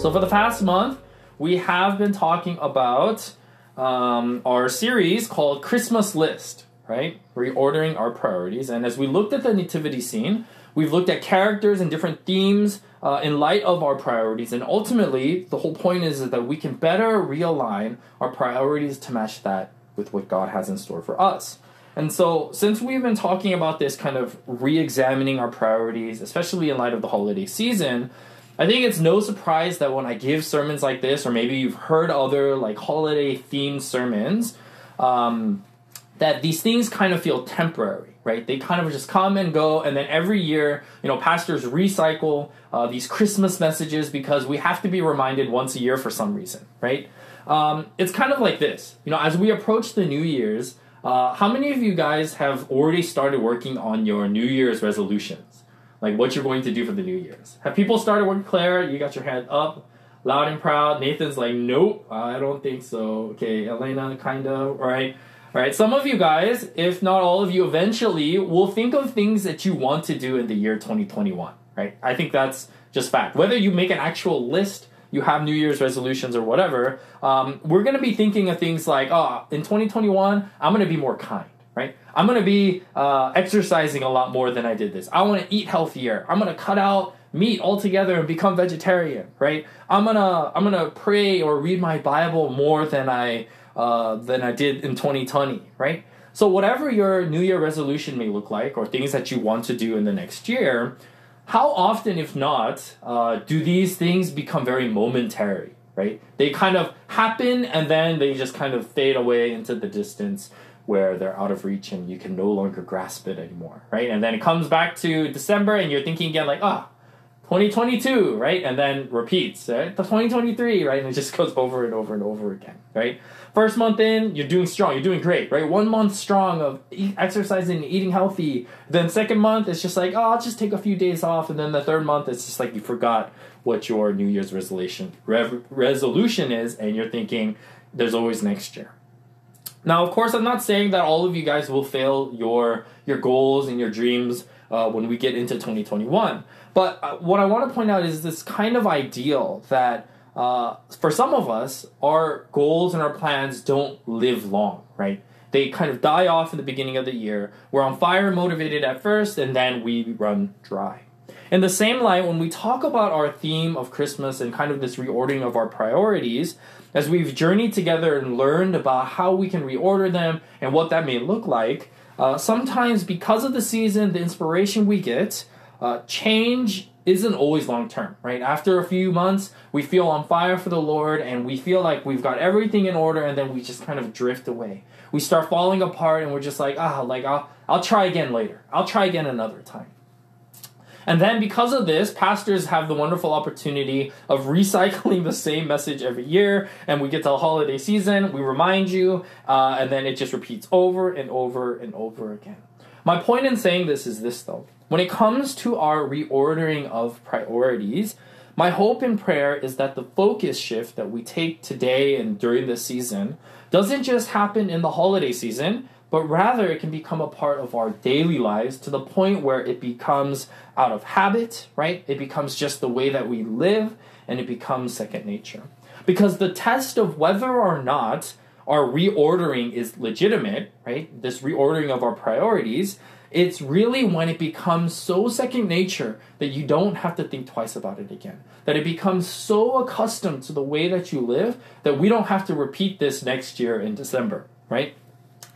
So, for the past month, we have been talking about um, our series called Christmas List, right? Reordering our priorities. And as we looked at the nativity scene, we've looked at characters and different themes uh, in light of our priorities. And ultimately, the whole point is, is that we can better realign our priorities to match that with what God has in store for us. And so, since we've been talking about this kind of re examining our priorities, especially in light of the holiday season, I think it's no surprise that when I give sermons like this, or maybe you've heard other like holiday themed sermons, um, that these things kind of feel temporary, right? They kind of just come and go, and then every year, you know, pastors recycle uh, these Christmas messages because we have to be reminded once a year for some reason, right? Um, it's kind of like this, you know, as we approach the New Year's. Uh, how many of you guys have already started working on your New Year's resolutions? Like what you're going to do for the New Year's. Have people started working? Claire, you got your hand up, loud and proud. Nathan's like, nope, I don't think so. Okay, Elena, kind of. Right. All right, some of you guys, if not all of you, eventually will think of things that you want to do in the year 2021, right? I think that's just fact. Whether you make an actual list, you have New Year's resolutions or whatever, um, we're going to be thinking of things like, oh, in 2021, I'm going to be more kind right? I'm gonna be uh, exercising a lot more than I did this. I want to eat healthier. I'm gonna cut out meat altogether and become vegetarian, right? I'm gonna I'm gonna pray or read my Bible more than I uh, than I did in 2020, right? So whatever your New Year resolution may look like, or things that you want to do in the next year, how often, if not, uh, do these things become very momentary? Right? They kind of happen and then they just kind of fade away into the distance where they're out of reach and you can no longer grasp it anymore, right? And then it comes back to December and you're thinking again, like, ah, 2022, right? And then repeats, right? The 2023, right? And it just goes over and over and over again, right? First month in, you're doing strong, you're doing great, right? One month strong of exercising, eating healthy. Then second month, it's just like, oh, I'll just take a few days off. And then the third month, it's just like you forgot what your New Year's resolution resolution is, and you're thinking, there's always next year, now, of course, I'm not saying that all of you guys will fail your your goals and your dreams uh, when we get into 2021. But uh, what I want to point out is this kind of ideal that uh, for some of us, our goals and our plans don't live long, right? They kind of die off in the beginning of the year. We're on fire, motivated at first, and then we run dry. In the same light, when we talk about our theme of Christmas and kind of this reordering of our priorities, as we've journeyed together and learned about how we can reorder them and what that may look like, uh, sometimes because of the season, the inspiration we get, uh, change isn't always long term, right? After a few months, we feel on fire for the Lord and we feel like we've got everything in order and then we just kind of drift away. We start falling apart and we're just like, ah, like I'll, I'll try again later. I'll try again another time. And then because of this, pastors have the wonderful opportunity of recycling the same message every year. And we get to the holiday season, we remind you, uh, and then it just repeats over and over and over again. My point in saying this is this though. When it comes to our reordering of priorities, my hope and prayer is that the focus shift that we take today and during this season doesn't just happen in the holiday season, but rather it can become a part of our daily lives to the point where it becomes out of habit, right? It becomes just the way that we live and it becomes second nature. Because the test of whether or not our reordering is legitimate, right? This reordering of our priorities, it's really when it becomes so second nature that you don't have to think twice about it again. That it becomes so accustomed to the way that you live that we don't have to repeat this next year in December, right?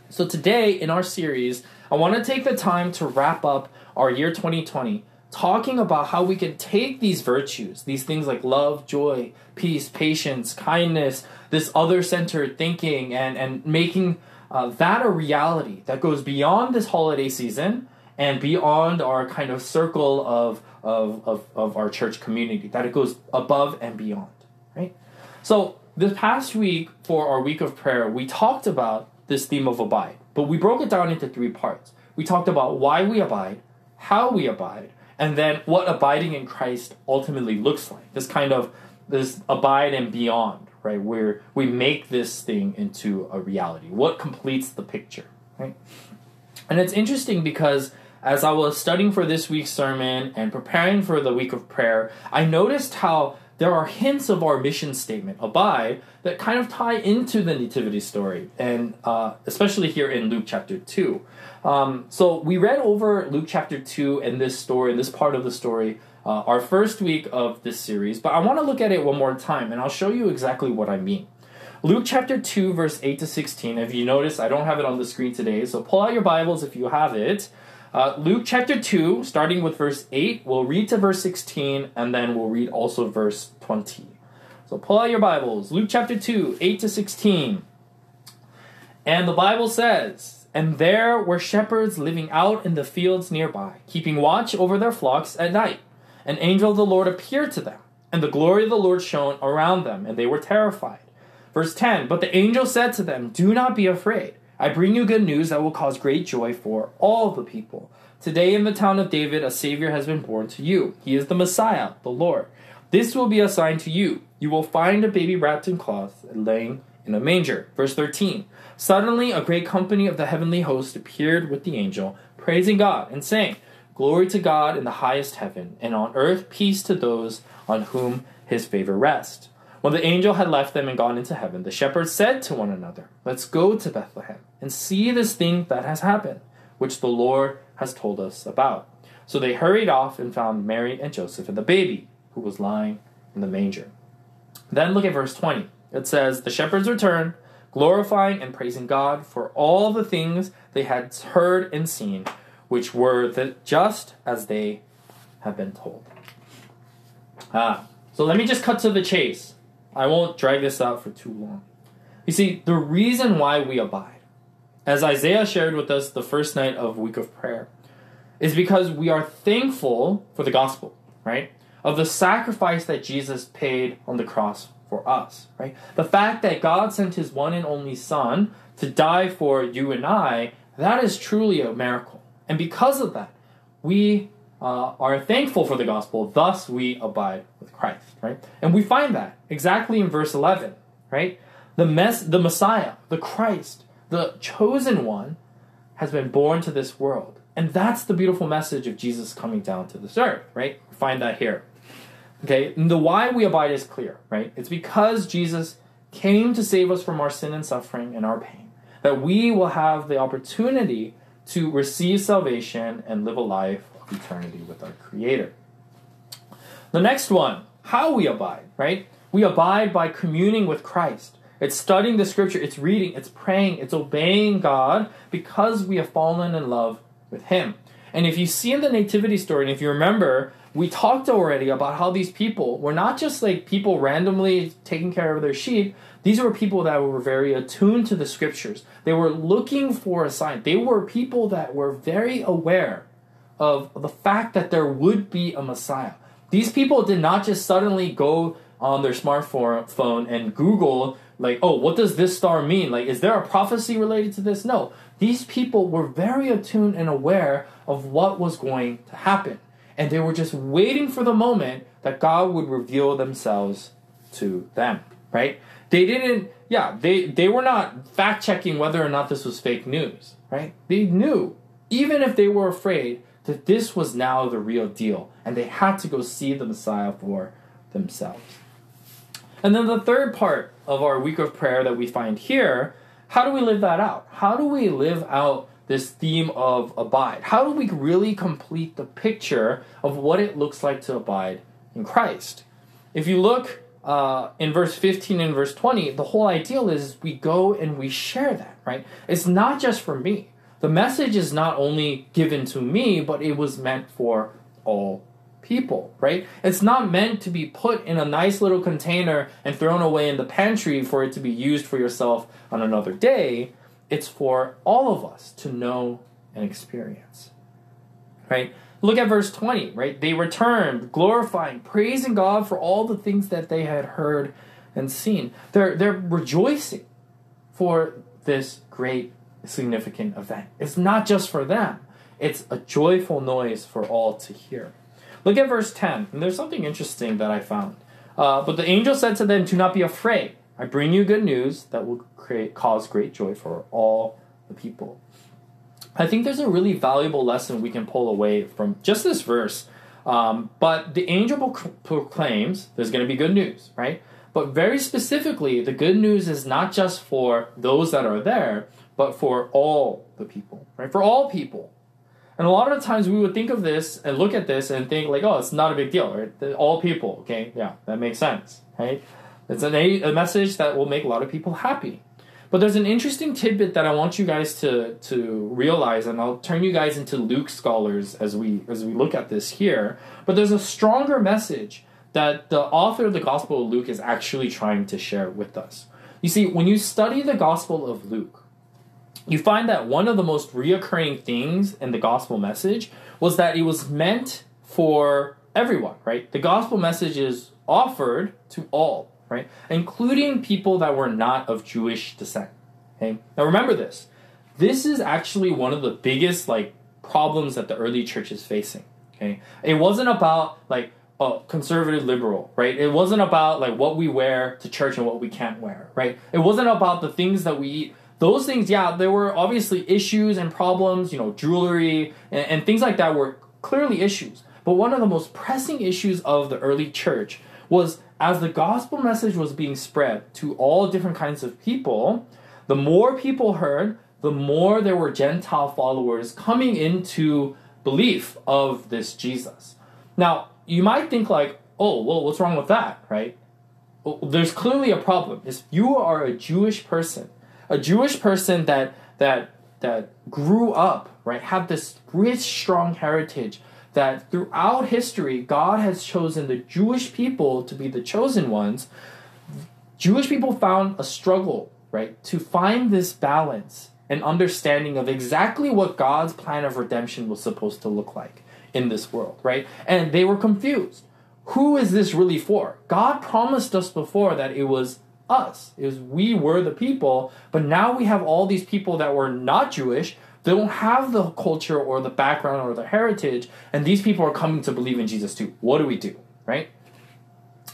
So today in our series, I want to take the time to wrap up our year 2020 talking about how we can take these virtues, these things like love, joy, peace, patience, kindness, this other centered thinking, and, and making uh, that a reality that goes beyond this holiday season and beyond our kind of circle of, of, of, of our church community, that it goes above and beyond, right? So, this past week for our week of prayer, we talked about this theme of abide. But we broke it down into three parts. We talked about why we abide, how we abide, and then what abiding in Christ ultimately looks like. This kind of this abide and beyond, right? Where we make this thing into a reality. What completes the picture, right? And it's interesting because as I was studying for this week's sermon and preparing for the week of prayer, I noticed how there are hints of our mission statement, abide, that kind of tie into the nativity story, and uh, especially here in Luke chapter 2. Um, so we read over Luke chapter 2 and this story, this part of the story, uh, our first week of this series, but I want to look at it one more time, and I'll show you exactly what I mean. Luke chapter 2, verse 8 to 16. If you notice, I don't have it on the screen today, so pull out your Bibles if you have it. Uh, Luke chapter 2, starting with verse 8, we'll read to verse 16, and then we'll read also verse 20. So pull out your Bibles. Luke chapter 2, 8 to 16. And the Bible says, And there were shepherds living out in the fields nearby, keeping watch over their flocks at night. An angel of the Lord appeared to them, and the glory of the Lord shone around them, and they were terrified. Verse 10 But the angel said to them, Do not be afraid. I bring you good news that will cause great joy for all the people. Today in the town of David, a Savior has been born to you. He is the Messiah, the Lord. This will be a sign to you. You will find a baby wrapped in cloth and laying in a manger. Verse 13. Suddenly, a great company of the heavenly host appeared with the angel, praising God and saying, Glory to God in the highest heaven, and on earth peace to those on whom his favor rests. When the angel had left them and gone into heaven, the shepherds said to one another, Let's go to Bethlehem and see this thing that has happened, which the Lord has told us about. So they hurried off and found Mary and Joseph and the baby, who was lying in the manger. Then look at verse 20. It says, The shepherds returned, glorifying and praising God for all the things they had heard and seen, which were the, just as they have been told. Ah, so let me just cut to the chase. I won't drag this out for too long. You see, the reason why we abide, as Isaiah shared with us the first night of week of prayer, is because we are thankful for the gospel, right? Of the sacrifice that Jesus paid on the cross for us, right? The fact that God sent his one and only son to die for you and I, that is truly a miracle. And because of that, we uh, are thankful for the gospel, thus we abide with Christ, right? And we find that exactly in verse 11, right? The, mess, the Messiah, the Christ, the chosen one, has been born to this world. And that's the beautiful message of Jesus coming down to this earth, right? We find that here. Okay, and the why we abide is clear, right? It's because Jesus came to save us from our sin and suffering and our pain, that we will have the opportunity to receive salvation and live a life of eternity with our Creator. The next one, how we abide, right? We abide by communing with Christ. It's studying the scripture, it's reading, it's praying, it's obeying God because we have fallen in love with Him. And if you see in the nativity story, and if you remember, we talked already about how these people were not just like people randomly taking care of their sheep. These were people that were very attuned to the scriptures. They were looking for a sign. They were people that were very aware of the fact that there would be a Messiah. These people did not just suddenly go on their smartphone and Google, like, oh, what does this star mean? Like, is there a prophecy related to this? No. These people were very attuned and aware of what was going to happen. And they were just waiting for the moment that God would reveal themselves to them, right? They didn't, yeah, they, they were not fact checking whether or not this was fake news, right? They knew, even if they were afraid, that this was now the real deal, and they had to go see the Messiah for themselves. And then the third part of our week of prayer that we find here how do we live that out? How do we live out this theme of abide? How do we really complete the picture of what it looks like to abide in Christ? If you look uh, in verse 15 and verse 20, the whole ideal is we go and we share that, right? It's not just for me the message is not only given to me, but it was meant for all people, right? It's not meant to be put in a nice little container and thrown away in the pantry for it to be used for yourself on another day. It's for all of us to know and experience, right? Look at verse 20, right? They returned, glorifying, praising God for all the things that they had heard and seen. They're, they're rejoicing for this great significant event. It's not just for them, it's a joyful noise for all to hear. Look at verse 10, and there's something interesting that I found. Uh, but the angel said to them, Do not be afraid. I bring you good news that will create, cause great joy for all the people. I think there's a really valuable lesson we can pull away from just this verse Um, but the angel proclaims there's going to be good news, right? But very specifically, the good news is not just for those that are there, but for all the people, right? For all people. And a lot of the times we would think of this and look at this and think like, oh, it's not a big deal, right? All people, okay, yeah, that makes sense, right? It's an, a, a message that will make a lot of people happy. But there's an interesting tidbit that I want you guys to to realize, and I'll turn you guys into Luke scholars as we as we look at this here. But there's a stronger message that the author of the Gospel of Luke is actually trying to share with us. You see, when you study the Gospel of Luke, you find that one of the most reoccurring things in the gospel message was that it was meant for everyone, right? The gospel message is offered to all, right? Including people that were not of Jewish descent. Okay? Now remember this. This is actually one of the biggest like problems that the early church is facing. Okay? It wasn't about like a conservative liberal, right? It wasn't about like what we wear to church and what we can't wear, right? It wasn't about the things that we eat those things, yeah, there were obviously issues and problems, you know, jewelry and, and things like that were clearly issues. But one of the most pressing issues of the early church was as the gospel message was being spread to all different kinds of people, the more people heard, the more there were Gentile followers coming into belief of this Jesus. Now, you might think like, oh, well, what's wrong with that, right? Well, there's clearly a problem. If you are a Jewish person a Jewish person that that that grew up right have this rich strong heritage that throughout history God has chosen the Jewish people to be the chosen ones Jewish people found a struggle right to find this balance and understanding of exactly what God's plan of redemption was supposed to look like in this world right and they were confused who is this really for God promised us before that it was us. It was we were the people, but now we have all these people that were not Jewish. They don't have the culture or the background or the heritage, and these people are coming to believe in Jesus too. What do we do, right?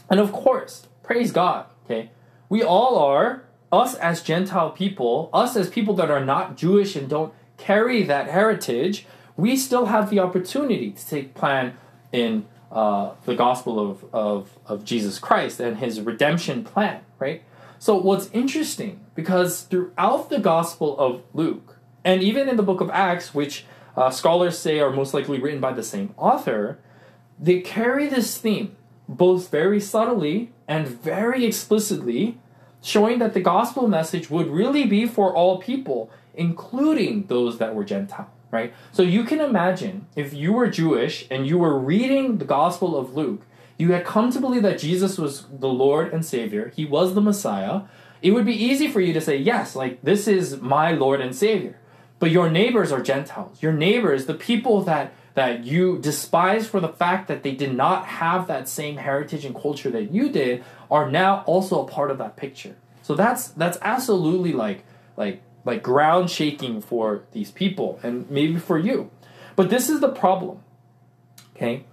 And of course, praise God. Okay, we all are us as Gentile people, us as people that are not Jewish and don't carry that heritage. We still have the opportunity to take plan in uh, the gospel of, of, of Jesus Christ and his redemption plan, right? So, what's interesting, because throughout the gospel of Luke, and even in the book of Acts, which uh, scholars say are most likely written by the same author, they carry this theme both very subtly and very explicitly, showing that the gospel message would really be for all people, including those that were Gentile right? So you can imagine if you were Jewish and you were reading the Gospel of Luke, you had come to believe that Jesus was the Lord and Savior, He was the Messiah. It would be easy for you to say, Yes, like this is my Lord and Savior. But your neighbors are Gentiles. Your neighbors, the people that that you despise for the fact that they did not have that same heritage and culture that you did are now also a part of that picture. So that's that's absolutely like like like ground shaking for these people and maybe for you. But this is the problem. Okay?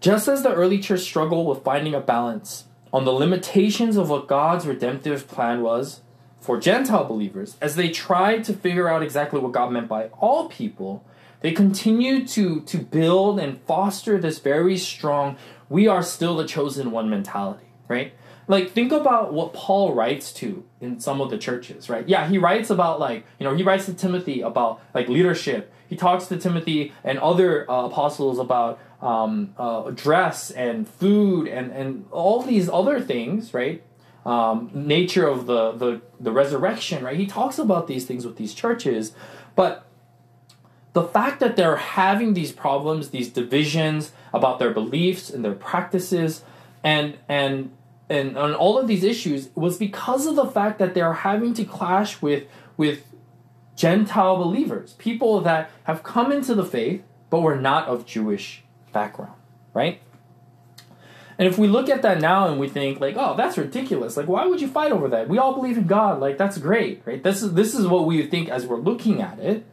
Just as the early church struggled with finding a balance on the limitations of what God's redemptive plan was for Gentile believers, as they tried to figure out exactly what God meant by all people, they continued to, to build and foster this very strong, we are still the chosen one mentality, right? like think about what Paul writes to in some of the churches, right? Yeah, he writes about like, you know, he writes to Timothy about like leadership. He talks to Timothy and other uh, apostles about um, uh, dress and food and, and all these other things, right? Um, nature of the, the, the resurrection, right? He talks about these things with these churches, but the fact that they're having these problems, these divisions about their beliefs and their practices, and and and on all of these issues was because of the fact that they are having to clash with with Gentile believers, people that have come into the faith but were not of Jewish background, right? And if we look at that now and we think like, oh, that's ridiculous. Like, why would you fight over that? We all believe in God. Like, that's great, right? This is this is what we think as we're looking at it.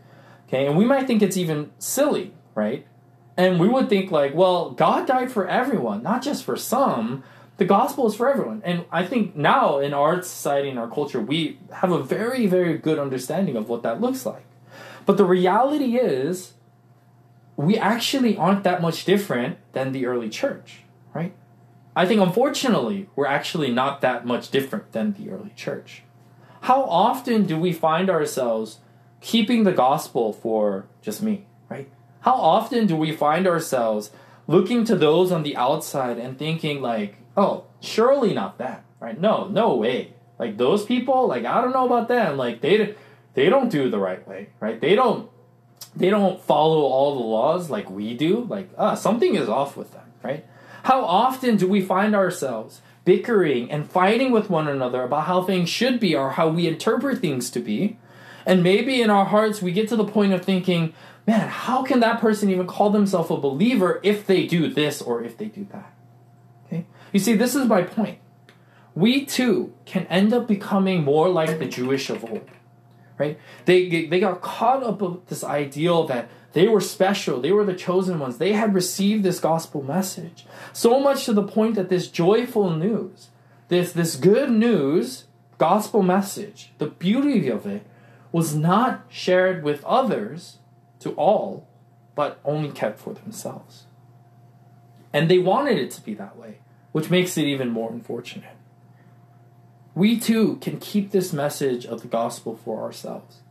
Okay, and we might think it's even silly, right? And we would think like, well, God died for everyone, not just for some the gospel is for everyone. And I think now in our society and our culture, we have a very, very good understanding of what that looks like. But the reality is, we actually aren't that much different than the early church? I think unfortunately, we're actually not that much different than the early church. How often do we find ourselves keeping the gospel for just me, right? How often do we find ourselves looking to those on the outside and thinking like, "Oh, surely not that." Right? No, no way. Like those people, like I don't know about them. Like they they don't do the right way, right? They don't they don't follow all the laws like we do. Like, ah, something is off with them, right? How often do we find ourselves bickering and fighting with one another about how things should be or how we interpret things to be? And maybe in our hearts we get to the point of thinking, man, how can that person even call themselves a believer if they do this or if they do that? Okay? You see, this is my point. We too can end up becoming more like the Jewish of old. Right? They, they got caught up with this ideal that they were special, they were the chosen ones, they had received this gospel message. So much to the point that this joyful news, this, this good news, gospel message, the beauty of it was not shared with others to all, but only kept for themselves. And they wanted it to be that way, which makes it even more unfortunate. We too can keep this message of the gospel for ourselves.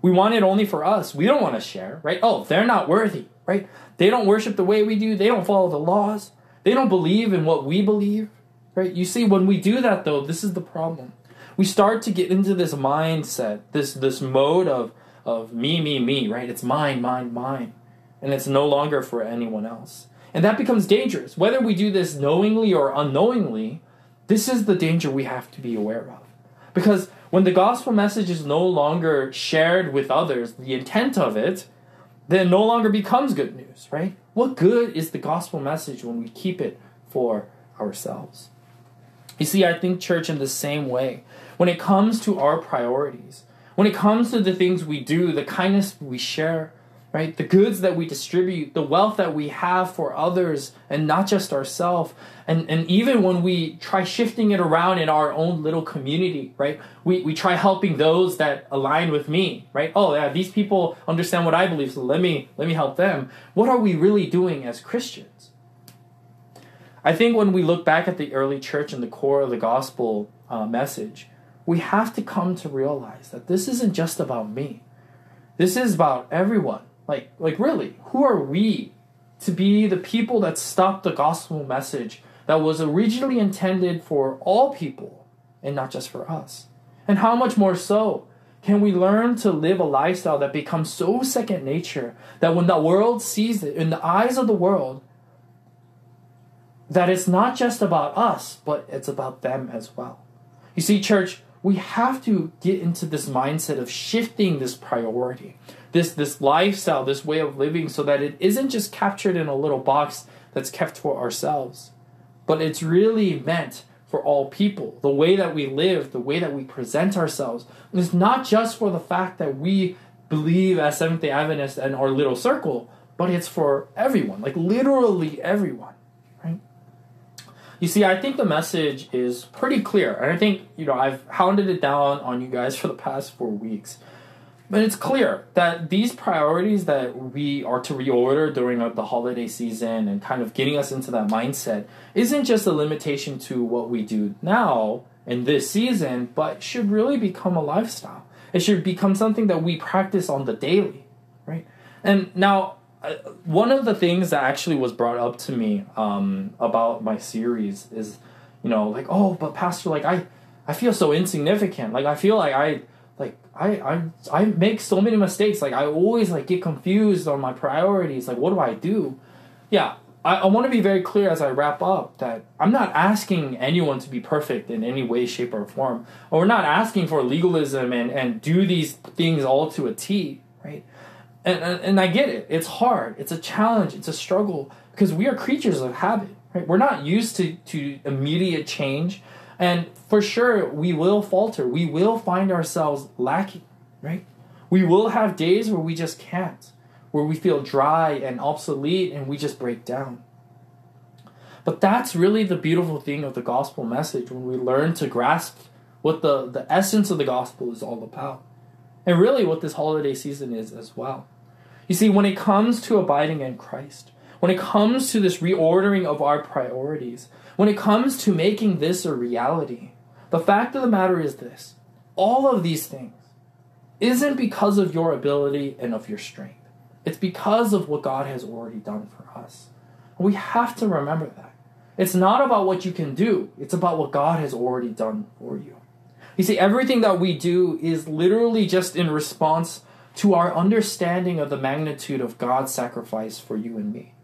We want it only for us. We don't want to share, right? Oh, they're not worthy, right? They don't worship the way we do. They don't follow the laws. They don't believe in what we believe, right? You see, when we do that, though, this is the problem. We start to get into this mindset, this this mode of of me, me, me, right? It's mine, mine, mine, and it's no longer for anyone else, and that becomes dangerous. Whether we do this knowingly or unknowingly, this is the danger we have to be aware of, because when the gospel message is no longer shared with others, the intent of it, then it no longer becomes good news, right? What good is the gospel message when we keep it for ourselves? You see, I think, church, in the same way, when it comes to our priorities, when it comes to the things we do, the kindness we share, right? The goods that we distribute, the wealth that we have for others and not just ourselves. And, and even when we try shifting it around in our own little community, right? We, we try helping those that align with me, right? Oh, yeah, these people understand what I believe, so let me, let me help them. What are we really doing as Christians? I think when we look back at the early church and the core of the gospel uh, message, we have to come to realize that this isn't just about me. This is about everyone like, like really, who are we to be the people that stop the gospel message that was originally intended for all people and not just for us? And how much more so can we learn to live a lifestyle that becomes so second nature that when the world sees it, in the eyes of the world, that it's not just about us, but it's about them as well. You see, church, we have to get into this mindset of shifting this priority this this lifestyle, this way of living, so that it isn't just captured in a little box that's kept for ourselves, but it's really meant for all people. The way that we live, the way that we present ourselves, is not just for the fact that we believe as Seventh Day Adventists and our little circle, but it's for everyone, like literally everyone, right? You see, I think the message is pretty clear, and I think you know I've hounded it down on you guys for the past four weeks. But it's clear that these priorities that we are to reorder during the holiday season and kind of getting us into that mindset isn't just a limitation to what we do now in this season, but should really become a lifestyle. It should become something that we practice on the daily, right? And now, uh, one of the things that actually was brought up to me um, about my series is, you know, like, oh, but Pastor, like, I, I feel so insignificant. Like, I feel like I I I I make so many mistakes. Like I always like get confused on my priorities. Like what do I do? Yeah, I, I want to be very clear as I wrap up that I'm not asking anyone to be perfect in any way, shape, or form. Or we're not asking for legalism and, and do these things all to a T, right? And, and, and I get it. It's hard. It's a challenge. It's a struggle because we are creatures of habit, right? We're not used to, to immediate change. And for sure, we will falter. We will find ourselves lacking, right? We will have days where we just can't, where we feel dry and obsolete and we just break down. But that's really the beautiful thing of the gospel message when we learn to grasp what the, the essence of the gospel is all about. And really what this holiday season is as well. You see, when it comes to abiding in Christ, when it comes to this reordering of our priorities, when it comes to making this a reality, the fact of the matter is this all of these things isn't because of your ability and of your strength. It's because of what God has already done for us. We have to remember that. It's not about what you can do, it's about what God has already done for you. You see, everything that we do is literally just in response to our understanding of the magnitude of God's sacrifice for you and me.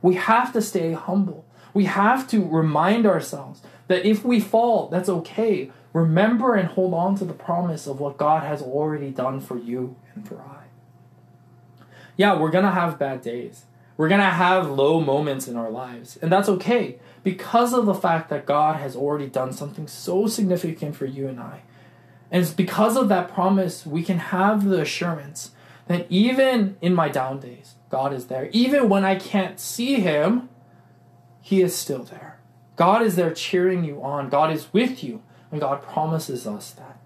We have to stay humble. We have to remind ourselves that if we fall, that's okay. Remember and hold on to the promise of what God has already done for you and for I. Yeah, we're going to have bad days. We're going to have low moments in our lives, and that's okay because of the fact that God has already done something so significant for you and I. And it's because of that promise we can have the assurance that even in my down days, God is there. Even when I can't see Him, He is still there. God is there cheering you on. God is with you, and God promises us that.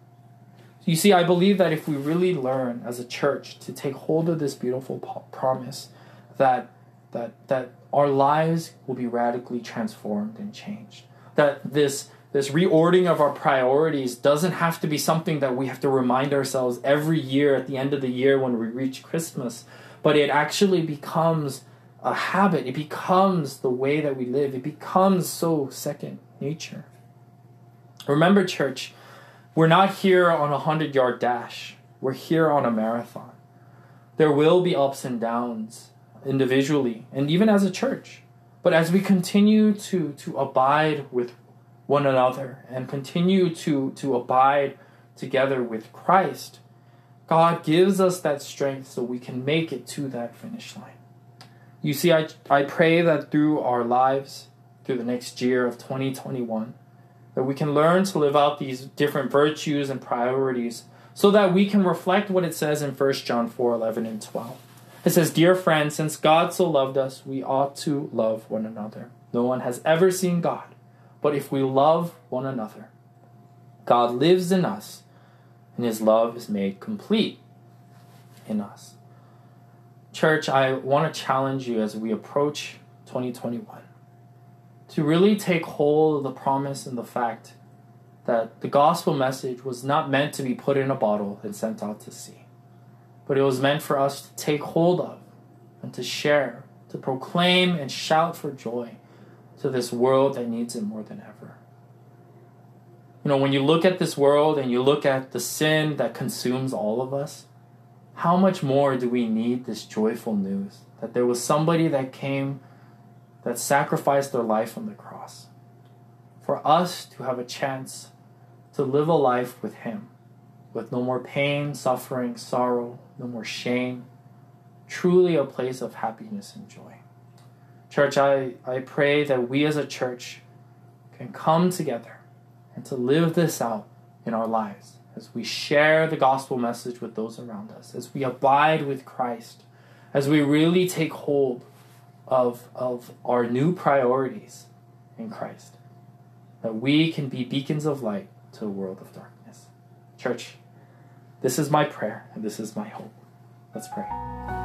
You see, I believe that if we really learn as a church to take hold of this beautiful promise, that that that our lives will be radically transformed and changed. That this this reordering of our priorities doesn't have to be something that we have to remind ourselves every year at the end of the year when we reach Christmas, but it actually becomes a habit. It becomes the way that we live. It becomes so second nature. Remember, church, we're not here on a 100 yard dash, we're here on a marathon. There will be ups and downs individually and even as a church. But as we continue to, to abide with one another and continue to, to abide together with Christ, God gives us that strength so we can make it to that finish line. You see, I, I pray that through our lives, through the next year of 2021, that we can learn to live out these different virtues and priorities so that we can reflect what it says in 1 John 4 11 and 12. It says, Dear friends, since God so loved us, we ought to love one another. No one has ever seen God, but if we love one another, God lives in us, and his love is made complete in us. Church, I want to challenge you as we approach 2021 to really take hold of the promise and the fact that the gospel message was not meant to be put in a bottle and sent out to sea but it was meant for us to take hold of and to share, to proclaim and shout for joy to this world that needs it more than ever. You know, when you look at this world and you look at the sin that consumes all of us, how much more do we need this joyful news that there was somebody that came that sacrificed their life on the cross for us to have a chance to live a life with Him with no more pain, suffering, sorrow, no more shame. Truly a place of happiness and joy. Church, I, I pray that we as a church can come together and to live this out in our lives as we share the gospel message with those around us, as we abide with Christ, as we really take hold of, of our new priorities in Christ, that we can be beacons of light to a world of darkness. Church, this is my prayer and this is my hope. Let's pray.